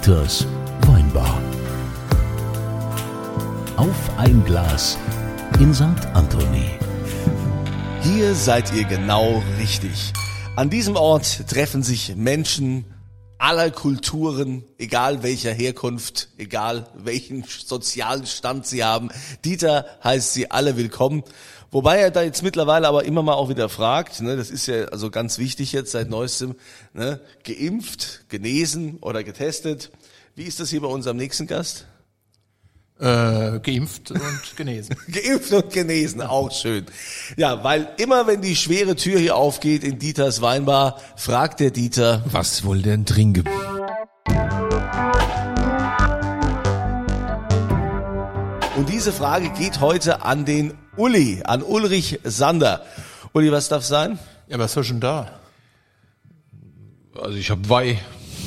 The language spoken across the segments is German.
Dieters Weinbar. Auf ein Glas in St. Anthony. Hier seid ihr genau richtig. An diesem Ort treffen sich Menschen aller Kulturen, egal welcher Herkunft, egal welchen sozialen Stand sie haben. Dieter heißt sie alle willkommen. Wobei er da jetzt mittlerweile aber immer mal auch wieder fragt, ne, das ist ja also ganz wichtig jetzt seit neuestem, ne, geimpft, genesen oder getestet. Wie ist das hier bei unserem nächsten Gast? Äh, geimpft und genesen. Geimpft und genesen, auch schön. Ja, weil immer wenn die schwere Tür hier aufgeht in Dieters Weinbar, fragt der Dieter, Was wohl denn trinken? und diese Frage geht heute an den Uli, an Ulrich Sander. Uli, was darf sein? Ja, was du denn da? Also ich hab Weih.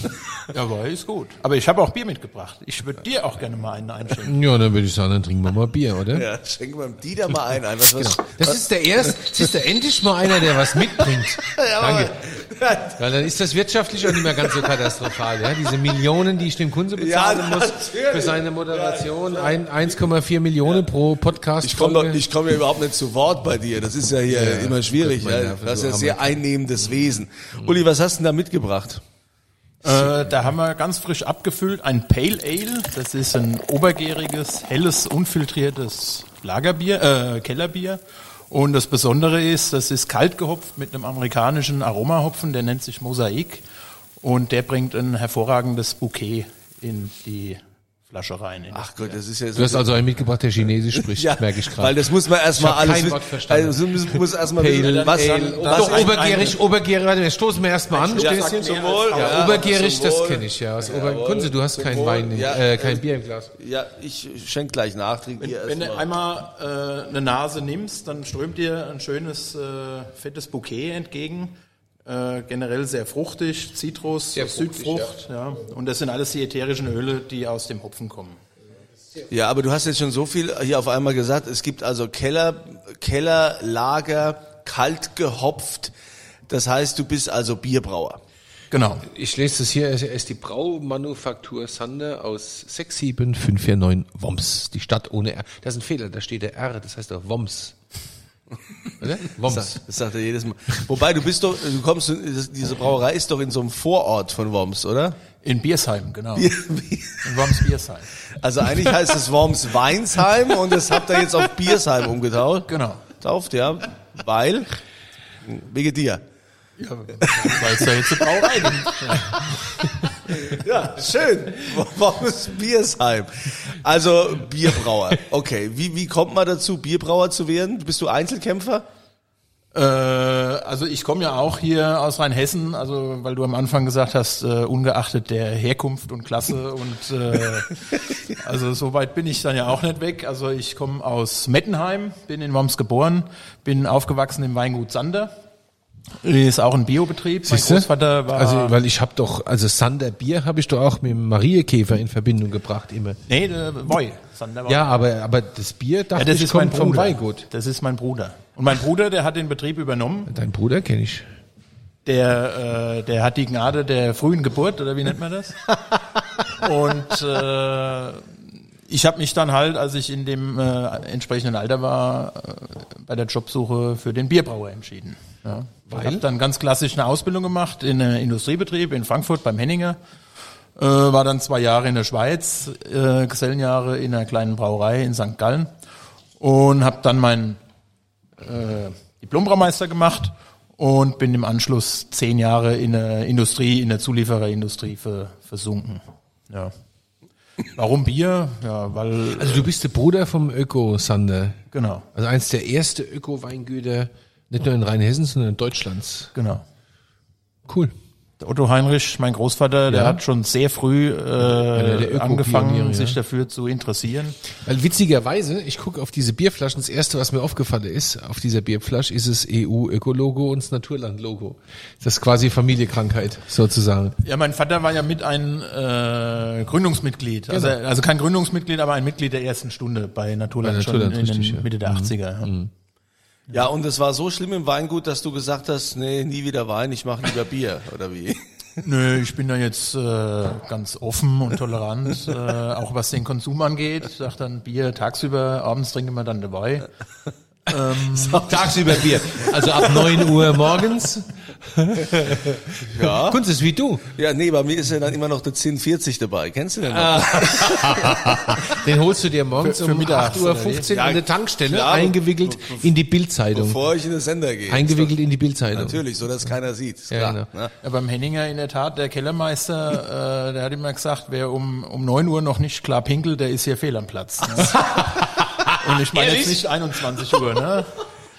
Ja, war ist gut. Aber ich habe auch Bier mitgebracht. Ich würde dir auch gerne mal einen einschenken. Ja, dann würde ich sagen, dann trinken wir mal Bier, oder? Ja, schenken wir dem Dieter mal ein. ein was, was, Das ist der erste, das ist der endlich mal einer, der was mitbringt. Danke. Ja, dann ist das wirtschaftlich auch nicht mehr ganz so katastrophal, ja. Diese Millionen, die ich dem Kunde bezahlen Ja, muss für seine Moderation, ein- 1,4 Millionen pro Podcast. Ich komme ich komm ja überhaupt nicht zu Wort bei dir. Das ist ja hier Ja, immer schwierig. das ist mein Ja. Das ist ja sehr amerikanisch. einnehmendes Wesen. Uli, was hast du denn da mitgebracht? Äh, da haben wir ganz frisch abgefüllt ein Pale Ale. Das ist ein obergäriges, helles, unfiltriertes Lagerbier, äh, Kellerbier. Und das Besondere ist, das ist kalt gehopft mit einem amerikanischen Aromahopfen, der nennt sich Mosaik. Und der bringt ein hervorragendes Bouquet in die Flasche rein. in Ach Gott, das ist ja so. Du hast also einen mitgebracht, der Chinesisch spricht, ja, merke ich gerade. Weil das muss man erstmal alles kein wissen. Wort verstanden. Also muss, muss erstmal wissen, was, Ale. was Doch, ein- obergärig, obergärig, warte, jetzt stoßen wir erstmal an. Ja, zum Wohl. Ja, Ja, obergärig, zum das kenne ich, ja. Aus Ober Kunze, du hast keinen Wohl. Wein, in, Ja, äh, kein Bier im Glas. Ja, ich schenk gleich nach. Trink ihr Wenn du einmal äh, eine Nase nimmst, dann strömt dir ein schönes, äh, fettes Bouquet entgegen. Äh, generell sehr fruchtig, Zitrus, Sehr fruchtig, Südfrucht. Ja. Und das sind alles die ätherischen Öle, die aus dem Hopfen kommen. Ja, aber du hast jetzt schon so viel hier auf einmal gesagt. Es gibt also Keller, Kellerlager, kalt gehopft. Das heißt, du bist also Bierbrauer. Genau. Ich lese das hier, es ist die Braumanufaktur Sander aus 67549 Woms, die Stadt ohne R. Das ist ein Fehler, da steht der R, das heißt doch Woms. Oder? Woms. Das sagt er jedes Mal. Wobei, du bist doch, du kommst, diese Brauerei ist doch in so einem Vorort von Worms, oder? In Biersheim, genau. In Worms Biersheim. Also eigentlich heißt es Worms Weinsheim und das habt ihr jetzt auf Biersheim umgetauft. Genau. Tauft, ja. Weil, wegen dir. Ja, weil es da jetzt eine Brauerei gibt. Ja, schön. Worms Biersheim. Also Bierbrauer. Okay, wie, wie kommt man dazu, Bierbrauer zu werden? Bist du Einzelkämpfer? Äh, also ich komme ja auch hier aus Rheinhessen, also weil du am Anfang gesagt hast, äh, ungeachtet der Herkunft und Klasse und äh, also so weit bin ich dann ja auch nicht weg. Also ich komme aus Mettenheim, bin in Worms geboren, bin aufgewachsen im Weingut Sander. Ist auch ein Biobetrieb. Mein Siehste? Großvater war Also, weil ich habe doch, also Sander Bier habe ich doch auch mit dem Marienkäfer in Verbindung gebracht immer. nee, der Voy. Sander Voy. Ja, aber, aber das Bier dachte Ja, das ich ist mein kommt vom Bruder. Weingut. Das ist mein Bruder. Und mein Bruder, der hat den Betrieb übernommen. Dein Bruder kenne ich. Der, äh, der hat die Gnade der frühen Geburt, oder wie nennt man das? Und äh, ich habe mich dann halt, als ich in dem äh, entsprechenden Alter war, äh, bei der Jobsuche für den Bierbrauer entschieden. Ja. Ich habe dann ganz klassisch eine Ausbildung gemacht in einem Industriebetrieb in Frankfurt beim Henninger. Äh, war dann zwei Jahre in der Schweiz, äh, Gesellenjahre in einer kleinen Brauerei in St. Gallen und habe dann meinen äh, Diplombraumeister gemacht und bin im Anschluss zehn Jahre in der Industrie, in der Zuliefererindustrie ver, versunken. Ja. Warum Bier? Ja, weil Also du bist der Bruder vom Öko-Sander. genau, Also eins der erste Öko-Weingüter, nicht nur in Rheinhessen, sondern in Deutschlands. genau. Cool. Der Otto Heinrich, mein Großvater, der Ja. hat schon sehr früh der äh, Öko-Pioniere, angefangen, sich ja. dafür zu interessieren. Weil witzigerweise, ich gucke auf diese Bierflaschen, das erste, was mir aufgefallen ist, auf dieser Bierflasche ist das EU-Öko-Logo und das Naturland-Logo. Das ist quasi Familienkrankheit, sozusagen. Ja, mein Vater war ja mit ein äh, Gründungsmitglied. Also, also kein Gründungsmitglied, aber ein Mitglied der ersten Stunde bei Naturland, Bei Naturland, schon in richtig, den. Mitte der 80er. Ja. Ja, und es war so schlimm im Weingut, dass du gesagt hast, nee, nie wieder Wein, ich mache lieber Bier, oder wie? Nö, ich bin da jetzt äh, ganz offen und tolerant, äh, auch was den Konsum angeht. Ich sag dann Bier tagsüber, abends trinken wir dann dabei. Tagsüber Bier. Also ab 9 Uhr morgens. Ja. Kunst ist wie du. Ja, nee, bei mir ist ja dann immer noch der 1040 dabei. Kennst du den noch? Den holst du dir morgens Für- für um mittags, 8.15 Uhr Ja, an der Tankstelle, klar, eingewickelt in die Bildzeitung. Bevor ich in den Sender gehe. Eingewickelt in die Bildzeitung. Natürlich, so dass keiner sieht. Ist Ja, klar. genau. ne? Ja, beim Henninger in der Tat, der Kellermeister, äh, der hat immer gesagt, wer um, um 9 Uhr noch nicht klar pinkelt, der ist hier fehl am Platz. Ne? Und ich meine jetzt nicht 21 Uhr, ne?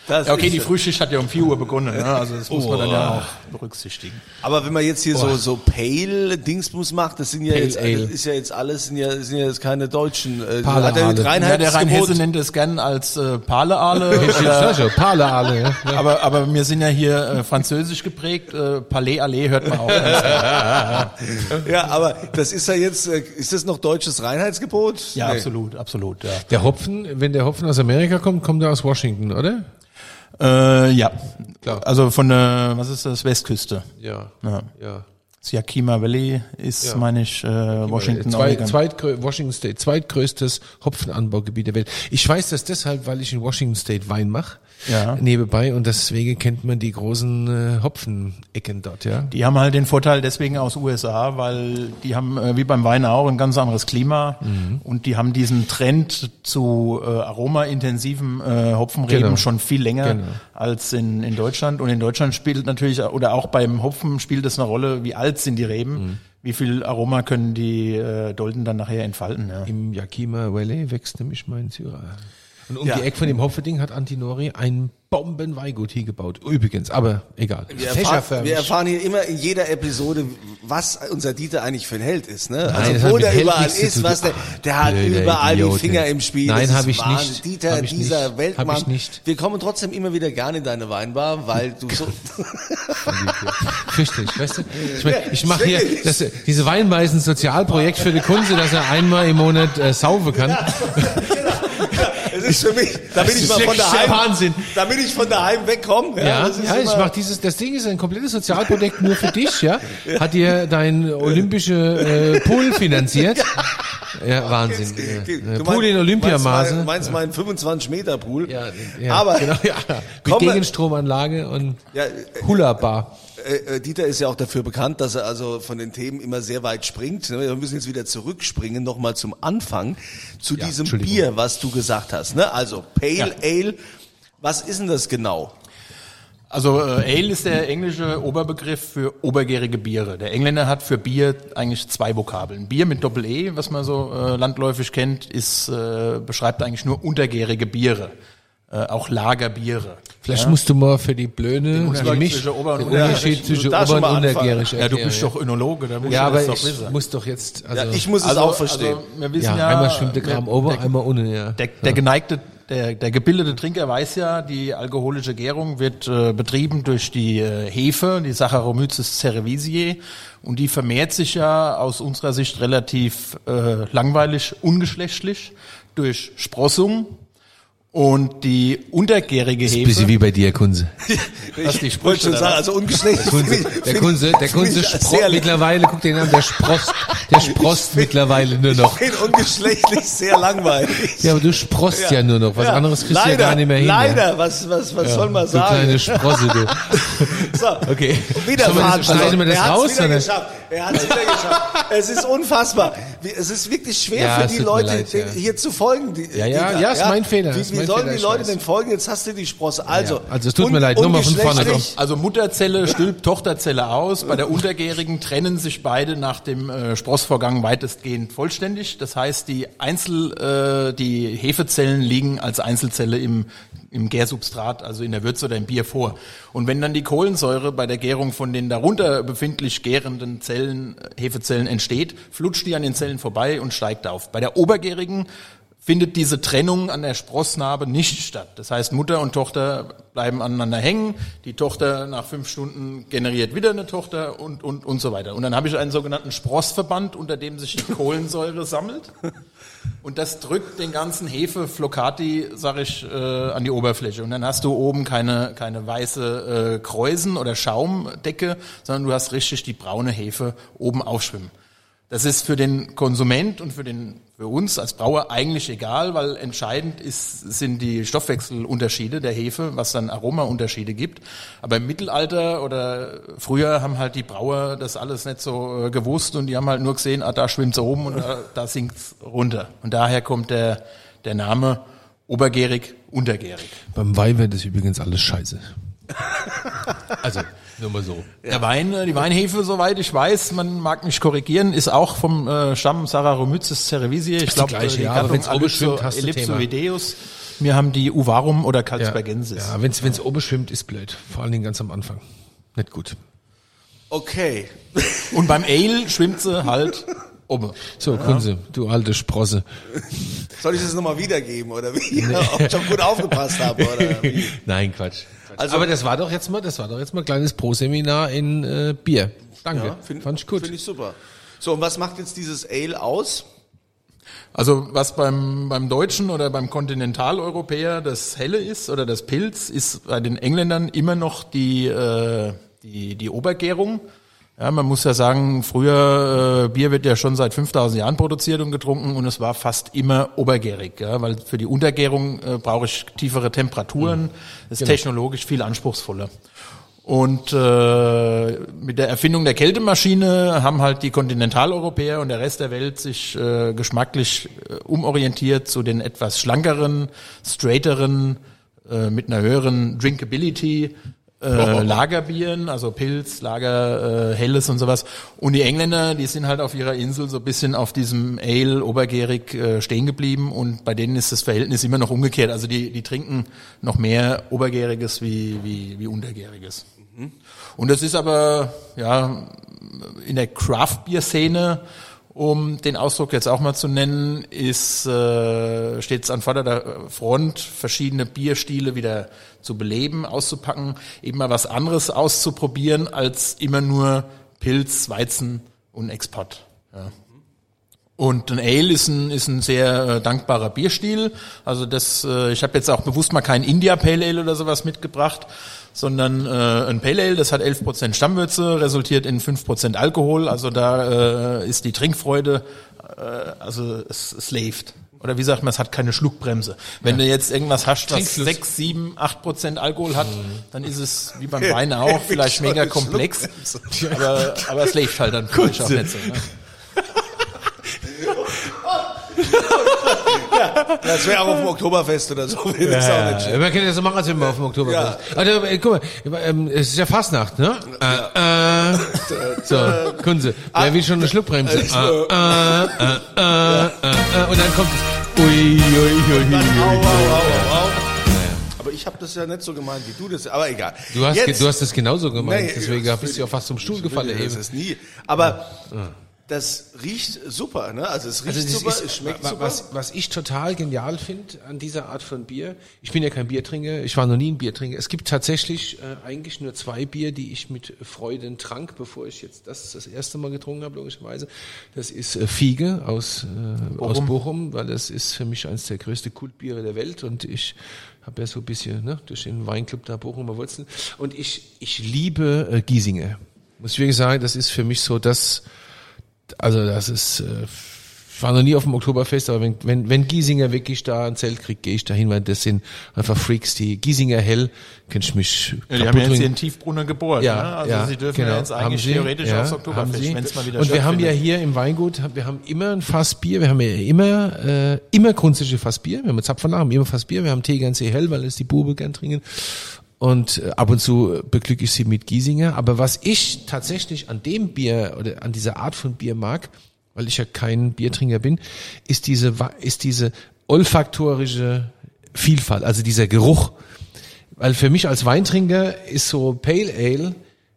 Das Ja, okay, die. Frühschicht hat ja um 4 Uhr begonnen, ne? Also das muss man dann ja auch berücksichtigen. Aber wenn man jetzt hier so, so Pale-Dingsbus macht, das sind ja Pale jetzt, Ale. das ist ja jetzt alles, sind ja, sind ja jetzt keine deutschen, äh, Pale hat er mit Ale. Ja, der Rheinhesse Reinheitsgebot. nennt es gern als äh, Paleale. Ja, oder, Pale alle, ja. aber, aber wir sind ja hier äh, französisch geprägt. Äh, Palais Allee hört man auch. ganz gerne. Ja, aber das ist ja jetzt, äh, ist das noch deutsches Reinheitsgebot? ja, Nee. absolut, absolut. Ja. Der Hopfen, wenn der Hopfen aus Amerika kommt, kommt er aus Washington, oder? Äh, ja, Klar. also von der, was ist das, Westküste. Ja. Ja. ja. Yakima Valley ist, Ja. meine ich, äh, Washington, Zwei, zweitgrö Washington State, zweitgrößtes Hopfenanbaugebiet der Welt. Ich weiß das deshalb, weil ich in Washington State Wein mache. Ja. Nebenbei und deswegen kennt man die großen äh, Hopfenecken dort, ja. Die haben halt den Vorteil deswegen aus USA, weil die haben äh, wie beim Wein auch ein ganz anderes Klima Mhm. und die haben diesen Trend zu äh, aromaintensiven äh, Hopfenreben Genau. schon viel länger Genau. als in, in Deutschland. Und in Deutschland spielt natürlich, oder auch beim Hopfen spielt es eine Rolle, wie alt sind die Reben, Mhm. wie viel Aroma können die äh, Dolden dann nachher entfalten. Ja. Im Yakima Valley wächst nämlich mein Syrah. Und um Ja. die Ecke von dem Hopfending hat Antinori ein Bombenweigut hier gebaut. Übrigens, aber egal. Wir erfahren, wir erfahren hier immer in jeder Episode, was unser Dieter eigentlich für ein Held ist. Ne? das Also wo der überall ist, was der, der hat überall Idiot, die Finger im Spiel. Nein, Das hab ist ich Wahnsinn. nicht. Dieter, ich dieser nicht. Weltmann. Ich nicht. Wir kommen trotzdem immer wieder gerne in deine Weinbar, weil du so... Fürchterlich, weißt du? Ich, mein, ich mache hier das, diese Weinweisen Sozialprojekt für die Kunze, dass er einmal im Monat äh, saufen kann. Es ist für mich, damit ich ist mal von daheim, Wahnsinn. damit ich von daheim wegkomme. Ja, das ist ja, ich mach dieses, das Ding ist ein komplettes Sozialprojekt nur für dich, ja. Hat dir dein olympische äh, Pool finanziert. Ja, Wahnsinn. Ja. Du Pool in Olympiamaße. Meinst, meinst meinen 25 Meter Pool? Ja, ja, Aber genau, ja. Mit Gegenstromanlage und Ja, äh, Hula-Bar. Äh, äh, Dieter ist ja auch dafür bekannt, dass er also von den Themen immer sehr weit springt. Ne, Wir müssen jetzt wieder zurückspringen, nochmal zum Anfang, zu Ja, diesem. Bier, was du gesagt hast. Ne? Also Pale Ale, was ist denn das genau? Also äh, Ale ist der englische Oberbegriff für obergärige Biere. Der Engländer hat für Bier eigentlich zwei Vokabeln. Bier mit Doppel-E, was man so äh, landläufig kennt, ist, äh, beschreibt eigentlich nur untergärige Biere. Äh, auch Lagerbiere. Vielleicht musst du mal für die Blöde mich, zwischen Ober- und Unterschied zwischen Ober- und. Untergärig Ja, du bist doch Önologe, da musst Ja, du aber das doch ich wissen. muss doch jetzt, also, Ja, ich muss es auch verstehen. Also, wir wissen ja, ja, einmal schwimmt der Gramm ober, der, einmal unten, ja. Der, der geneigte, der, der gebildete Trinker weiß ja, die alkoholische Gärung wird äh, betrieben durch die äh, Hefe, die Saccharomyces cerevisiae, und die vermehrt sich ja aus unserer Sicht relativ äh, langweilig, ungeschlechtlich durch Sprossung. Und die untergärige Hefe, Bisschen wie bei dir, Kunze. was die Ich wollte Sprüche schon sagen, also ungeschlechtlich. Der Kunze, der Kunze sprost mittlerweile, guck den an, der sprost, der sprost mittlerweile nur noch. Ich finde ungeschlechtlich sehr langweilig. Ja, aber du sprost ja, nur noch, was Ja, anderes kriegst du ja leider, gar nicht mehr hin. Leider, ja. was, was, was soll man Du sagen? kleine Sprosse, du. So, Okay. Wieder schneiden wir das raus, wieder oder? geschafft. Er hat es wieder geschafft. Es ist unfassbar. Es ist wirklich schwer Ja, für die Leute, leid, ja. hier zu folgen. Die, Ja, ja, die- ja, ist mein Fehler, Wie, wie mein sollen Fehler, die Leute denn folgen? Jetzt hast du die Sprosse. Also, also es tut mir leid, nochmal von vorne. ungeschlechtlich- Also Mutterzelle stülpt Tochterzelle aus. Bei der Untergärigen trennen sich beide nach dem äh, Sprossvorgang weitestgehend vollständig. Das heißt, die Einzel, äh, die Hefezellen liegen als Einzelzelle im im Gärsubstrat, also in der Würze oder im Bier vor. Und wenn dann die Kohlensäure bei der Gärung von den darunter befindlich gärenden Zellen, äh, Hefezellen entsteht, flutscht die an den Zellen vorbei und steigt auf. Bei der obergärigen findet diese Trennung an der Sprossnarbe nicht statt. Das heißt, Mutter und Tochter bleiben aneinander hängen, die Tochter nach fünf Stunden generiert wieder eine Tochter und, und, und so weiter. Und dann habe ich einen sogenannten Sprossverband, unter dem sich die Kohlensäure sammelt. Und das drückt den ganzen Hefe Flocati, sag ich, äh, an die Oberfläche. Und dann hast du oben keine, keine weiße äh, Kräusen oder Schaumdecke, sondern du hast richtig die braune Hefe oben aufschwimmen. Das ist für den Konsument und für, den, für uns als Brauer eigentlich egal, weil entscheidend ist, sind die Stoffwechselunterschiede der Hefe, was dann Aromaunterschiede gibt. Aber im Mittelalter oder früher haben halt die Brauer das alles nicht so äh, gewusst und die haben halt nur gesehen, ah, da schwimmt's oben und da, da sinkt's runter. Und daher kommt der, der Name obergärig, untergärig. Beim Wein wird das übrigens alles scheiße. also, nur mal so. Der Wein, äh, die Weinhefe, soweit ich weiß, man mag mich korrigieren, ist auch vom äh, Stamm Saccharomyces cerevisiae. Ich Ist die glaube, gleiche, die ja, Gattung du Ellipsoideus. Wir haben die Uvarum oder Calzbergensis. Ja, wenn's, wenn's oben schwimmt, ist blöd. Vor allen Dingen ganz am Anfang. Nicht gut. Okay. Und beim Ale schwimmt sie halt oben. So, Kunze, du alte Sprosse. Soll ich das nochmal wiedergeben oder wie? Ob ich schon gut aufgepasst habe oder wie? Nein, Quatsch. Also- Aber das war doch jetzt mal, das war doch jetzt mal ein kleines Pro-Seminar in äh, Bier. Danke. Ja, find, Fand ich gut. Finde ich super. So, und was macht jetzt dieses Ale aus? Also was beim, beim Deutschen oder beim Kontinentaleuropäer das Helle ist oder das Pilz, ist bei den Engländern immer noch die, äh, die, die Obergärung. Ja, man muss ja sagen, früher äh, Bier wird ja schon seit 5000 Jahren produziert und getrunken und es war fast immer obergärig, ja, weil für die Untergärung äh, brauche ich tiefere Temperaturen, ist technologisch viel anspruchsvoller. Und äh, mit der Erfindung der Kältemaschine haben halt die Kontinentaleuropäer und der Rest der Welt sich äh, geschmacklich äh, umorientiert zu den etwas schlankeren, straighteren, äh, mit einer höheren Drinkability äh, Lagerbieren, also Pilz, Lager, äh, Helles und sowas. Und die Engländer, die sind halt auf ihrer Insel so ein bisschen auf diesem Ale obergärig äh, stehen geblieben und bei denen ist das Verhältnis immer noch umgekehrt. Also die, die trinken noch mehr Obergäriges wie, wie, wie Untergäriges. Und das ist aber, ja, in der Craft-Bier-Szene, um den Ausdruck jetzt auch mal zu nennen, ist, äh, steht es an vorderster Front, verschiedene Bierstile wieder zu beleben, auszupacken, eben mal was anderes auszuprobieren, als immer nur Pilz, Weizen und Export. Ja. Und ein Ale ist ein, ist ein sehr äh, dankbarer Bierstil. Also das, äh, ich habe jetzt auch bewusst mal kein India Pale Ale oder sowas mitgebracht, sondern äh, ein Pale Ale, das hat 11% Stammwürze, resultiert in 5% Alkohol. Also da äh, ist die Trinkfreude, äh, also es, es läuft. Oder wie sagt man, es hat keine Schluckbremse. Wenn du jetzt irgendwas hast, was Trinkfluss. 6, 7, 8 Prozent Alkohol hat, dann ist es wie beim Wein auch vielleicht mega komplex. Aber, aber es läuft halt dann vielleicht auch nicht so. Ne? Das wäre auch auf dem Oktoberfest oder so. Das ist auch Ja, man kann ja so machen, als wenn wir auf dem Oktoberfest. Also, äh, guck mal, ähm, es ist ja Fastnacht, ne? Äh, äh, so, Kunze, wer will schon eine Schluckbremse? Äh, äh, äh, äh, äh, äh, und dann kommt es. Ui, ui, ui, ui, ui. Aber ich habe das ja nicht so gemeint wie du das. Aber egal. Du hast, Jetzt- du hast das genauso gemeint, Nee, deswegen ja, bist du ja fast zum Stuhl gefallen Das eben. ist nie. Aber das riecht super, ne? Also es riecht Also super, ist, es schmeckt wa- super. was, was ich total genial finde an dieser Art von Bier, ich bin ja kein Biertrinker, ich war noch nie ein Biertrinker. Es gibt tatsächlich äh, eigentlich nur zwei Bier, die ich mit Freuden trank, bevor ich jetzt das das erste Mal getrunken habe, logischerweise. Das ist äh, Fiege aus, äh, aus Bochum, weil das ist für mich eines der größten Kultbiere der Welt und ich habe ja so ein bisschen ne, durch den Weinclub da Bochumer Wurzeln. Und ich, ich liebe äh, Giesinger. Muss ich wirklich sagen, das ist für mich so das, also das ist, äh, ich war noch nie auf dem Oktoberfest, aber wenn, wenn, wenn Giesinger wirklich da ein Zelt kriegt, gehe ich dahin, weil das sind einfach Freaks, die Giesinger hell, kann ich mich Ja, die haben ja jetzt hier in Tiefbrunner geboren. Ja, ne? Also ja, sie dürfen genau. ja jetzt eigentlich Sie? theoretisch Ja, aufs Oktoberfest, wenn es mal wieder Und wir haben ja hier im Weingut, wir haben immer ein Fassbier, wir haben ja immer, äh, immer grundsätzliche Fassbier, wir haben Zapfernach, haben immer Fassbier, wir haben Tegernsee hell, weil es die Bube gern trinken. Und äh, ab und zu beglücke ich sie mit Giesinger. Aber was ich tatsächlich an dem Bier oder an dieser Art von Bier mag, weil ich ja kein Biertrinker bin, ist diese, ist diese olfaktorische Vielfalt, also dieser Geruch. Weil für mich als Weintrinker ist so Pale Ale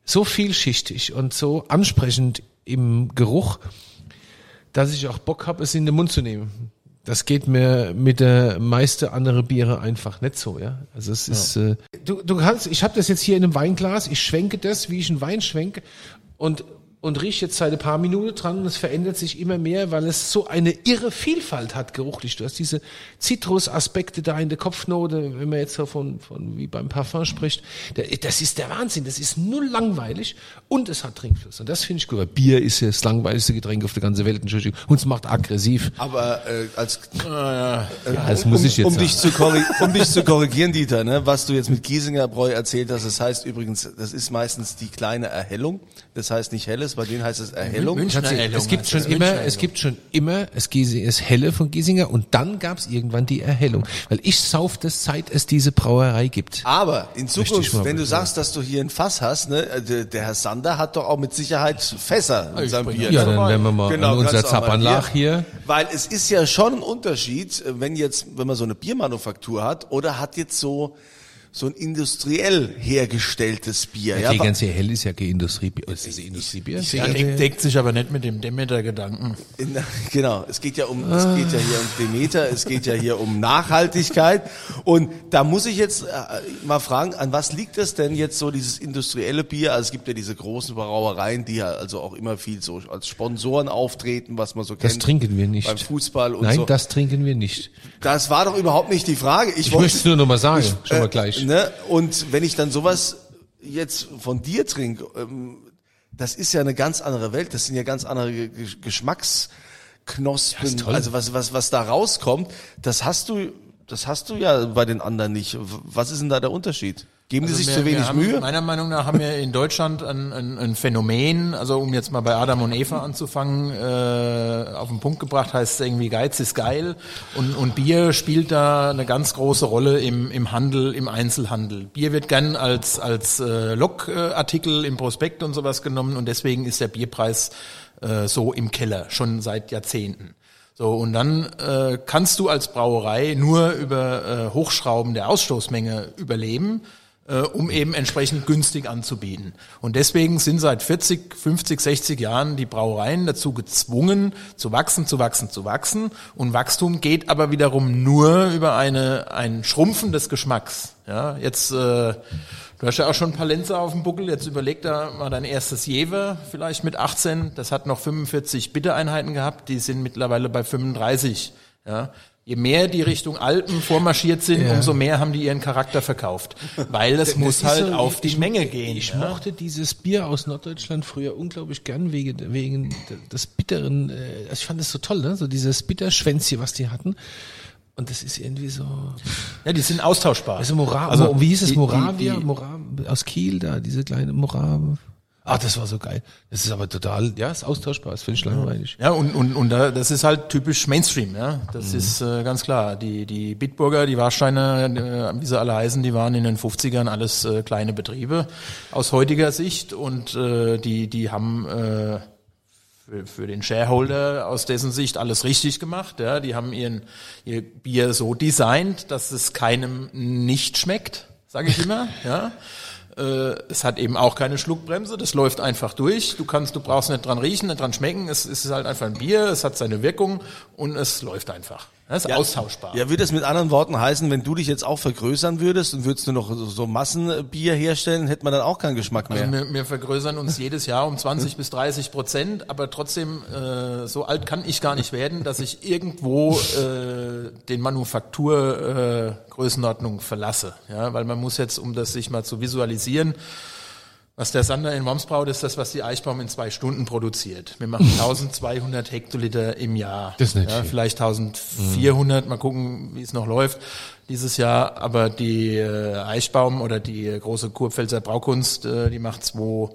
so vielschichtig und so ansprechend im Geruch, dass ich auch Bock habe, es in den Mund zu nehmen. Das geht mir mit der meiste andere Biere einfach nicht so, ja. Also es ist, äh, du, du kannst, ich habe das jetzt hier in einem Weinglas, ich schwenke das, wie ich einen Wein schwenke und und rieche jetzt seit ein paar Minuten dran und es verändert sich immer mehr, weil es so eine irre Vielfalt hat geruchlich. Du hast diese Zitrusaspekte da in der Kopfnote, wenn man jetzt so von, von wie beim Parfum spricht. Das ist der Wahnsinn. Das ist null langweilig und es hat Trinkfluss. Und das finde ich gut. Bier ist ja das langweiligste Getränk auf der ganzen Welt, Entschuldigung. Und es macht aggressiv. Aber äh, als Ja, das muss ich jetzt um sagen. dich zu um dich zu korrigieren, Dieter, ne, was du jetzt mit Giesinger Bräu erzählt hast, das heißt übrigens, das ist meistens die kleine Erhellung. Das heißt nicht helles, bei denen heißt es Erhellung. Münchner Erhellung es gibt schon immer, es gibt schon immer es es Helle von Giesinger und dann gab es irgendwann die Erhellung, weil ich sauf das seit es diese Brauerei gibt. Aber in Zukunft, wenn du sagst, dass du hier ein Fass hast, ne, äh, der, der Herr Sander hat doch auch mit Sicherheit Fässer in Ich seinem Bier. Ja, dann werden wir mal an kannst unser du auch mal Zappanlach hier. Weil es ist ja schon ein Unterschied, äh, wenn jetzt, wenn man so eine Biermanufaktur hat oder hat jetzt so so ein industriell hergestelltes Bier. Ja, Ja, ganz hell ist ja kein Industriebier. Ist das ein Industriebier? ich- Ja, deckt, deckt sich aber nicht mit dem Demeter-Gedanken. Genau, es geht ja um, es geht ja hier um Demeter, es geht ja hier um Nachhaltigkeit. Und da muss ich jetzt äh, mal fragen, an was liegt es denn jetzt so dieses industrielle Bier? Also es gibt ja diese großen Brauereien, die ja also auch immer viel so als Sponsoren auftreten, was man so Das kennt. trinken wir nicht. Beim Fußball und Nein, so. das trinken wir nicht. Das war doch überhaupt nicht die Frage. Ich, Ich wollte- möchte es nur noch mal sagen, ich, schon mal äh, gleich. Ne? Und wenn ich dann sowas jetzt von dir trinke, ähm, das ist ja eine ganz andere Welt. Das sind ja ganz andere Ge- Ge- Geschmacksknospen. toll. also was, was, was da rauskommt, das hast du, das hast du ja bei den anderen nicht. Was ist denn da der Unterschied? Geben die sich Also wir, zu wenig haben, Mühe? Meiner Meinung nach haben wir in Deutschland ein, ein, ein Phänomen, also um jetzt mal bei Adam und Eva anzufangen, äh, auf den Punkt gebracht, heißt es irgendwie Geiz ist geil und, und Bier spielt da eine ganz große Rolle im, im Handel, im Einzelhandel. Bier wird gern als, als äh, Logartikel im Prospekt und sowas genommen und deswegen ist der Bierpreis äh, so im Keller, schon seit Jahrzehnten. So, und dann äh, kannst du als Brauerei nur über äh, Hochschrauben der Ausstoßmenge überleben, äh, um eben entsprechend günstig anzubieten. Und deswegen sind seit 40, 50, 60 Jahren die Brauereien dazu gezwungen, zu wachsen, zu wachsen, zu wachsen. Und Wachstum geht aber wiederum nur über eine, ein Schrumpfen des Geschmacks. Ja, jetzt, äh, Du hast ja auch schon Lenzer auf dem Buckel. Jetzt überleg da mal dein erstes Jever, vielleicht mit 18. Das hat noch 45 Bittereinheiten gehabt. Die sind mittlerweile bei 35. Ja. Je mehr die Richtung Alpen vormarschiert sind, umso mehr haben die ihren Charakter verkauft. Weil es muss halt so, auf die ich- Menge gehen. Ich ja. mochte dieses Bier aus Norddeutschland früher unglaublich gern wegen, wegen des bitteren, äh, also ich fand das so toll, ne? so dieses Bitterschwänzchen, was die hatten. Und das ist irgendwie so, Ja, die sind austauschbar. also Mora, Also wie hieß es, die- die- Moravia, die- Mora, aus Kiel da, diese kleine Mora. Ah, das war so geil. Das ist aber total, ja, ist austauschbar, das finde ich langweilig. Ja, und, und, und da- das ist halt typisch Mainstream, ja. Das ist äh, ganz klar. Die, die Bitburger, die Warsteiner, äh, wie sie alle heißen, die waren in den 50ern alles äh, kleine Betriebe aus heutiger Sicht und äh, die, die haben äh, für, für den Shareholder aus dessen Sicht alles richtig gemacht. Ja. Die haben ihren, ihr Bier so designt, dass es keinem nicht schmeckt, sage ich immer. ja. Äh, es hat eben auch keine Schluckbremse, das läuft einfach durch. Du kannst, du brauchst nicht dran riechen, nicht dran schmecken. Es, es ist halt einfach ein Bier, es hat seine Wirkung und es läuft einfach. Es ist austauschbar. Ja, würde es mit anderen Worten heißen, wenn du dich jetzt auch vergrößern würdest und würdest nur noch so, Massenbier herstellen, hätte man dann auch keinen Geschmack mehr. Also wir, wir vergrößern uns jedes Jahr um 20 bis 30 Prozent, aber trotzdem äh, so alt kann ich gar nicht werden, dass ich irgendwo äh, den Manufaktur äh, Größenordnung verlasse. Ja, weil man muss jetzt, um das sich mal zu visualisieren, was der Sander in Worms braut, ist das, was die Eichbaum in zwei Stunden produziert. Wir machen 1200 Hektoliter im Jahr. Das ist nicht ja, viel. Vielleicht 1400, mal gucken, wie es noch läuft dieses Jahr. Aber die äh, Eichbaum oder die große Kurpfälzer Braukunst, äh, die macht zwei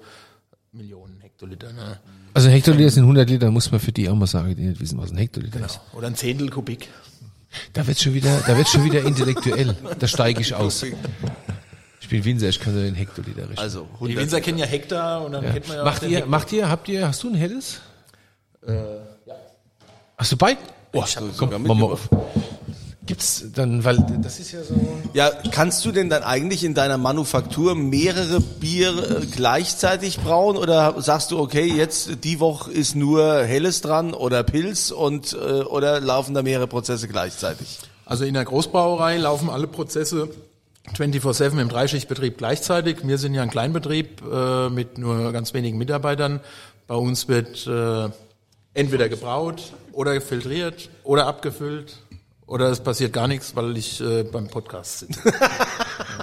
Millionen Hektoliter. Ne? Also ein Hektoliter sind 100 Liter, muss man für die auch mal sagen, die nicht wissen, was ein Hektoliter ist. Oder ein Zehntel Kubik. Da wird schon wieder, da wird schon wieder intellektuell. Da steige ich aus. Ich bin Winzer, ich kann den Hektoliter rechnen. Also Die 100. Winzer kennen ja Hektar und dann kennt man ja macht auch ihr, macht ihr, habt ihr, hast du ein helles? Äh, ja. Hast du bei? Oh, Ich hab komm, sogar mach mal mitgebracht. auf. Gibt's dann, weil das ist ja so. Ja, kannst du denn dann eigentlich in deiner Manufaktur mehrere Bier äh, gleichzeitig brauen oder sagst du, okay, jetzt die Woche ist nur Helles dran oder Pilz und äh, oder laufen da mehrere Prozesse gleichzeitig? Also in der Großbrauerei laufen alle Prozesse 24-7 im Dreischichtbetrieb gleichzeitig. Wir sind ja ein Kleinbetrieb äh, mit nur ganz wenigen Mitarbeitern. Bei uns wird äh, entweder gebraut oder filtriert oder abgefüllt oder es passiert gar nichts, weil ich äh, beim Podcast sitze.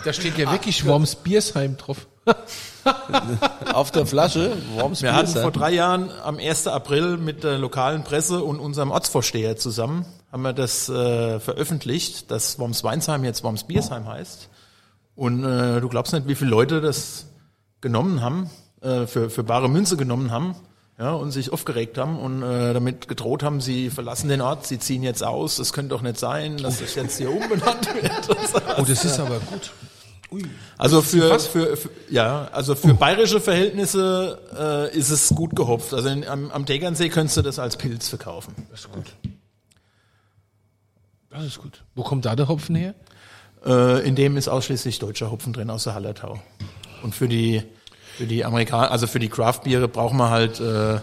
Da steht ja wirklich Worms Biersheim drauf. Auf der Flasche? Worms Wir hatten vor drei Jahren am 1. April mit der lokalen Presse und unserem Ortsvorsteher zusammen haben wir das äh, veröffentlicht, dass Worms Weinsheim jetzt Worms Biersheim heißt. Und äh, du glaubst nicht, wie viele Leute das genommen haben, äh, für, für bare Münze genommen haben, ja, und sich aufgeregt haben und äh, damit gedroht haben, sie verlassen den Ort, sie ziehen jetzt aus, es könnte doch nicht sein, dass das jetzt hier umbenannt wird. Oh, das ist aber gut. Also für, für, für ja, also für bayerische Verhältnisse äh, ist es gut gehopft. Also in, am, am Tegernsee könntest du das als Pilz verkaufen. Das ist gut. Das ist gut. Wo kommt da der Hopfen her? Äh, in dem ist ausschließlich deutscher Hopfen drin aus der Hallertau. Und für die für die Amerikaner, also für die Craft-Biere braucht man halt äh,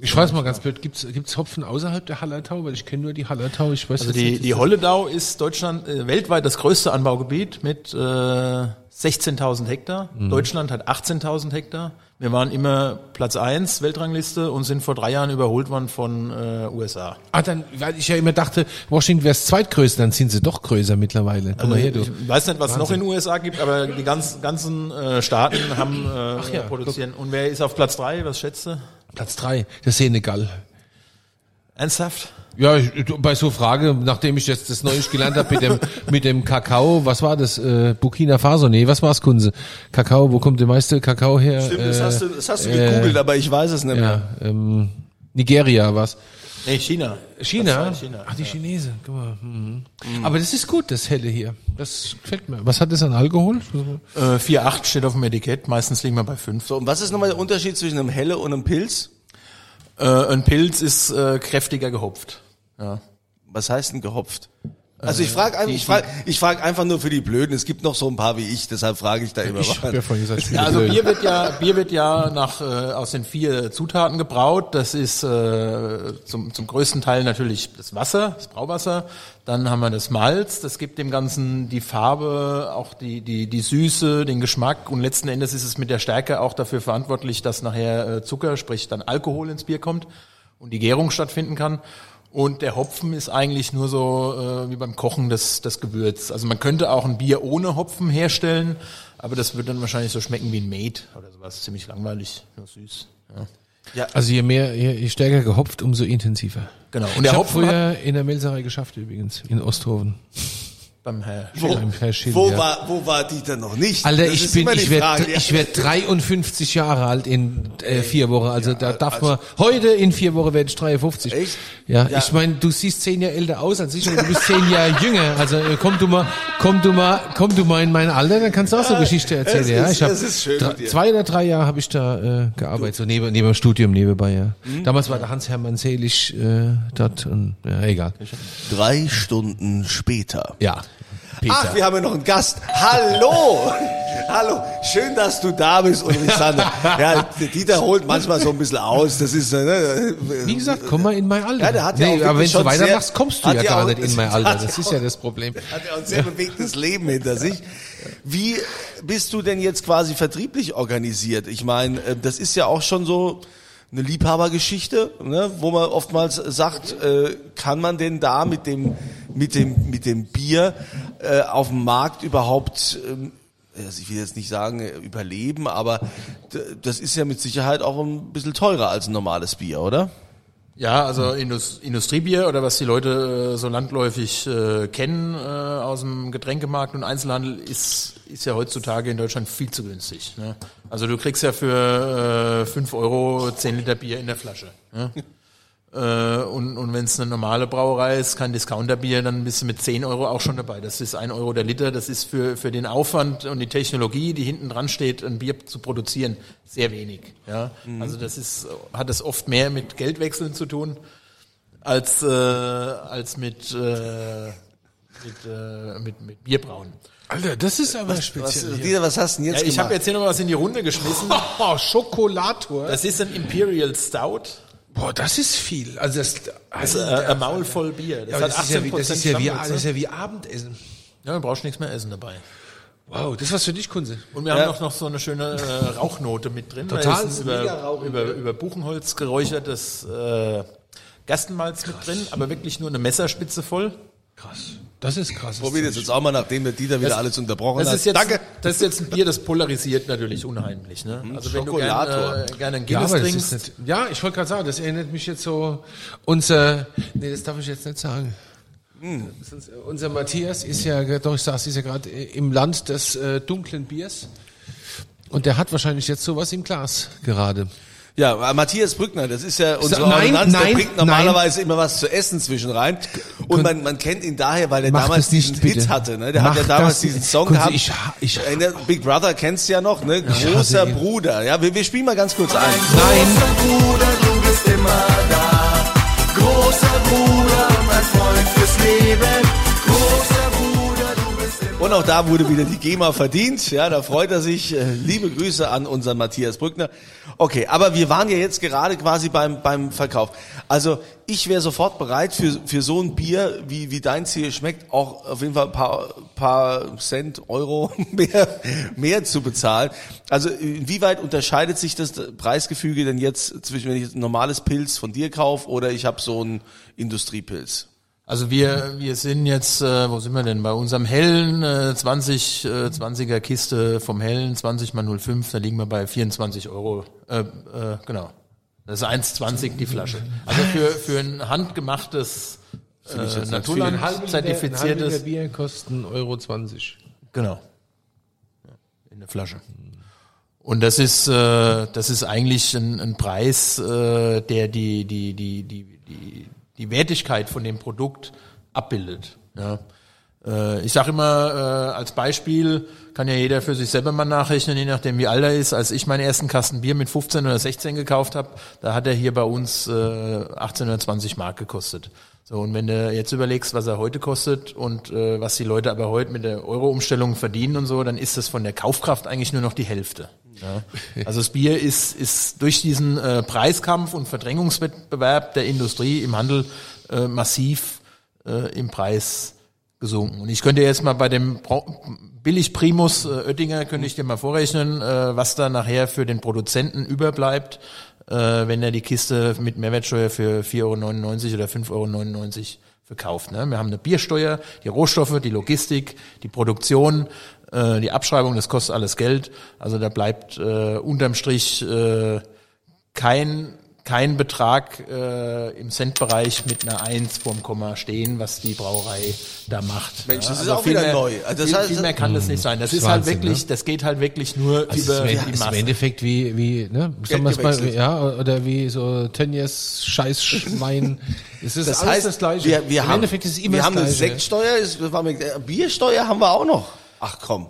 Ich weiß mal ganz blöd, gibt's gibt's Hopfen außerhalb der Hallertau? Weil ich kenne nur die Hallertau. Ich weiß also die nicht, die Holledau ist Deutschland äh, weltweit das größte Anbaugebiet mit äh, 16.000 Hektar. Deutschland hat 18.000 Hektar. Wir waren immer Platz eins Weltrangliste und sind vor drei Jahren überholt worden von äh, USA. Ah, dann, weil ich ja immer dachte, Washington wäre das zweitgrößte, dann sind sie doch größer mittlerweile. Komm mal her, du. Ich weiß nicht, was es noch in den USA gibt, aber die ganz, ganzen äh, Staaten haben äh, ja, produzieren. Und wer ist auf Platz drei? Was schätzt du? Platz drei, der Senegal. Ernsthaft? Ja, ich, bei so Frage, nachdem ich jetzt das Neues gelernt habe mit dem, mit dem Kakao, was war das? Äh, Burkina Faso? Nee, was war's, Kunze? Kakao, wo kommt der meiste Kakao her? Stimmt, das Äh, hast du, das hast du gegoogelt, aber ich weiß es nicht mehr. Ja, ähm, Nigeria was? Nee, China. China? China. Ach, die Chinesen. Guck mal. Mhm. Aber das ist gut, das helle hier. Das gefällt mir. Was hat das an Alkohol? Äh, 4,8 steht auf dem Etikett, meistens liegen wir bei 5. So, und was ist nochmal der Unterschied zwischen einem Helle und einem Pilz? Äh, ein Pilz ist äh, kräftiger gehopft. Ja. Was heißt denn gehopft? Also ich frage ich frag, ich frag einfach nur für die Blöden. Es gibt noch so ein paar wie ich, deshalb frage ich da immer Ich was. gesagt, Ja, also. Bier wird ja, Bier wird ja nach, äh, aus den vier Zutaten gebraut. Das ist äh, zum, zum größten Teil natürlich das Wasser, das Brauwasser. Dann haben wir das Malz, das gibt dem Ganzen die Farbe, auch die, die, die Süße, den Geschmack. Und letzten Endes ist es mit der Stärke auch dafür verantwortlich, dass nachher äh, Zucker, sprich dann Alkohol ins Bier kommt und die Gärung stattfinden kann. Und der Hopfen ist eigentlich nur so äh, wie beim Kochen das, das Gewürz. Also man könnte auch ein Bier ohne Hopfen herstellen, aber das wird dann wahrscheinlich so schmecken wie ein Mate oder sowas. Ziemlich langweilig, nur süß. Ja. Also je mehr, je, je stärker gehopft, umso intensiver. Genau. Und der ich habe früher in der Melserei geschafft übrigens, in Osthofen. Beim Herr Wo, Beim Herr Schill, wo, ja. war, wo war Dieter noch nicht? Alter, Das ich ist bin, ich werde, ich werde 53 Jahre alt in äh, vier Wochen. Also da darf man, heute in vier Wochen werde ich 53. Echt? Ja, Ja. ich meine, du siehst zehn Jahre älter aus als ich und du bist zehn Jahre jünger. Also äh, komm du mal, komm du mal, komm du mal in mein Alter, dann kannst du auch so Geschichte erzählen. es ja, ist- ich habe ist zwei oder drei Jahre habe ich da äh, gearbeitet, so neben, neben dem Studium nebenbei. Ja. Mhm. Damals war der Hans Hermann Selig äh, dort und ja, egal. Drei Stunden später. Ja, Peter. Ach, wir haben ja noch einen Gast. Hallo! Hallo, schön, dass du da bist, Ulrich Sander. Ja, Dieter holt manchmal so ein bisschen aus. Das ist, ne, Wie gesagt, komm mal in mein Alter. Ja, der hat ja auch aber wenn du weitermachst, kommst du ja gar auch- nicht in mein Alter. Das ist auch- ja das Problem. hat ja ein sehr bewegtes Leben hinter sich. Wie bist du denn jetzt quasi vertrieblich organisiert? Ich meine, äh, das ist ja auch schon so eine Liebhabergeschichte, ne, wo man oftmals sagt, äh, kann man denn da mit dem mit dem mit dem Bier äh, auf dem Markt überhaupt ähm, also ich will jetzt nicht sagen äh, überleben, aber das ist ja mit Sicherheit auch ein bisschen teurer als ein normales Bier, oder? Ja, also Indus Industriebier oder was die Leute äh, so landläufig äh, kennen äh, aus dem Getränkemarkt und Einzelhandel ist, ist ja heutzutage in Deutschland viel zu günstig. Ne? Also du kriegst ja für äh, 5 Euro 10 Liter Bier in der Flasche. Ne? äh, und und wenn es eine normale Brauerei ist, kein Discounterbier, dann bist du mit 10 Euro auch schon dabei. Das ist 1 Euro der Liter. Das ist für, für den Aufwand und die Technologie, die hinten dran steht, ein Bier zu produzieren, sehr wenig. Ja? Also das ist, hat es oft mehr mit Geldwechseln zu tun. als, äh, als mit, äh, mit, äh, mit, mit Bierbrauen. Alter, das ist aber Was, speziell. hier. Dieter, was hast du denn jetzt Ja, ich habe jetzt hier noch was in die Runde geschmissen. Oh, Schokolator. Das ist ein Imperial Stout. Boah, das ist viel. Also das, Das ist äh, ein Maul voll Bier. Das ja, das, ist ja 18% wie, das, ist ja wie, das ist ja wie Abendessen. Ja, du brauchst nichts mehr essen dabei. Wow, das ist was für dich, Kunze. Und wir haben auch noch so eine schöne äh, Rauchnote mit drin. Total, Da ist ein mega über, Rauch. über, über Buchenholz geräuchertes äh, Gerstenmalz mit drin, aber wirklich nur eine Messerspitze voll. Krass. Das ist krass. Probier das jetzt auch mal, nachdem der Dieter wieder Das- alles unterbrochen Das hat. jetzt, Danke. das ist jetzt ein Bier, das polarisiert natürlich unheimlich. Ne? Also wenn du Schokolator. gerne, äh, gerne ein Ja, Guinness das trinkst, nicht, ja, ich wollte gerade sagen, das erinnert mich jetzt so unser, nee, das darf ich jetzt nicht sagen. Äh, unser Matthias ist ja, doch ich sag's, ist ja gerade im Land des äh, dunklen Biers und der hat wahrscheinlich jetzt sowas im Glas gerade. Ja, Matthias Brückner, das ist ja unsere Nein, Ordonnanz, der nein, bringt normalerweise immer was zu essen zwischen rein. Und man, man kennt ihn daher, weil er damals diesen bitte. Hit hatte. Ne? Der Mach hat ja damals diesen. Song Kunze, gehabt. ich ha- ich ha- In der Big Brother kennst du ja noch, ne? Großer. Bruder. Ja, wir, wir spielen mal ganz kurz ein. Nein, Bruder, du bist immer da. Großer Bruder, mein Freund fürs Leben. Großer Bruder, du bist immer Und auch da wurde wieder die GEMA verdient. Ja, da freut er sich. Äh, Liebe Grüße an unseren Matthias Brückner. Okay, aber wir waren ja jetzt gerade quasi beim, beim Verkauf. Also ich wäre sofort bereit für, für so ein Bier, wie, wie deins hier schmeckt, auch auf jeden Fall ein paar, paar Cent, Euro mehr, mehr zu bezahlen. Also inwieweit unterscheidet sich das Preisgefüge denn jetzt zwischen, wenn ich ein normales Pilz von dir kaufe oder ich habe so einen Industriepilz? Also wir, wir sind jetzt, äh, wo sind wir denn? Bei unserem hellen äh, 20, äh, 20er Kiste vom hellen 20 mal 05, da liegen wir bei 24 Euro. Äh, äh, genau. Das ist 1,20 die Flasche. Also für, für ein handgemachtes äh, Naturland zertifiziertes. Bier kosten Euro 20. Genau. In der Flasche. Und das ist, äh, das ist eigentlich ein, ein Preis, äh, der die, die, die, die, die, die Wertigkeit von dem Produkt abbildet. Ja. Äh, ich sage immer äh, als Beispiel, kann ja jeder für sich selber mal nachrechnen, je nachdem wie alt er ist. Als ich meinen ersten Kasten Bier mit 15 oder 16 gekauft habe, da hat er hier bei uns äh, 18 oder 20 Mark gekostet. So, und wenn du jetzt überlegst, was er heute kostet und äh, was die Leute aber heute mit der Euro-Umstellung verdienen und so, dann ist das von der Kaufkraft eigentlich nur noch die Hälfte. Ja. Also das Bier ist, ist durch diesen äh, Preiskampf und Verdrängungswettbewerb der Industrie im Handel äh, massiv äh, im Preis gesunken. Und ich könnte jetzt mal bei dem Bra- Billig Primus äh, Oettinger, könnte ich dir mal vorrechnen, äh, was da nachher für den Produzenten überbleibt, äh, wenn er die Kiste mit Mehrwertsteuer für 4,99 Euro oder 5,99 Euro verkauft. Ne? Wir haben eine Biersteuer, die Rohstoffe, die Logistik, die Produktion, äh, die Abschreibung, das kostet alles Geld. Also da bleibt äh, unterm Strich äh, kein kein Betrag äh, im Centbereich mit einer Eins vorm Komma stehen, was die Brauerei da macht. Mensch, das ist also auch viel wieder mehr, neu. Also das viel, heißt- viel mehr kann das nicht sein. Das ist Wahnsinn, halt wirklich, ne? das geht halt wirklich nur Also über ist, die im- ist im Masse. Endeffekt wie, wie, ne, sagen wir's mal, ja, oder wie so Tönnies Scheißschwein. Es ist Das alles heißt, das Gleiche. wir, wir Im haben, Endeffekt ist es immer wir das haben eine Gleiche. Sektsteuer, ist, was war mit, äh, Biersteuer haben wir auch noch. Ach komm.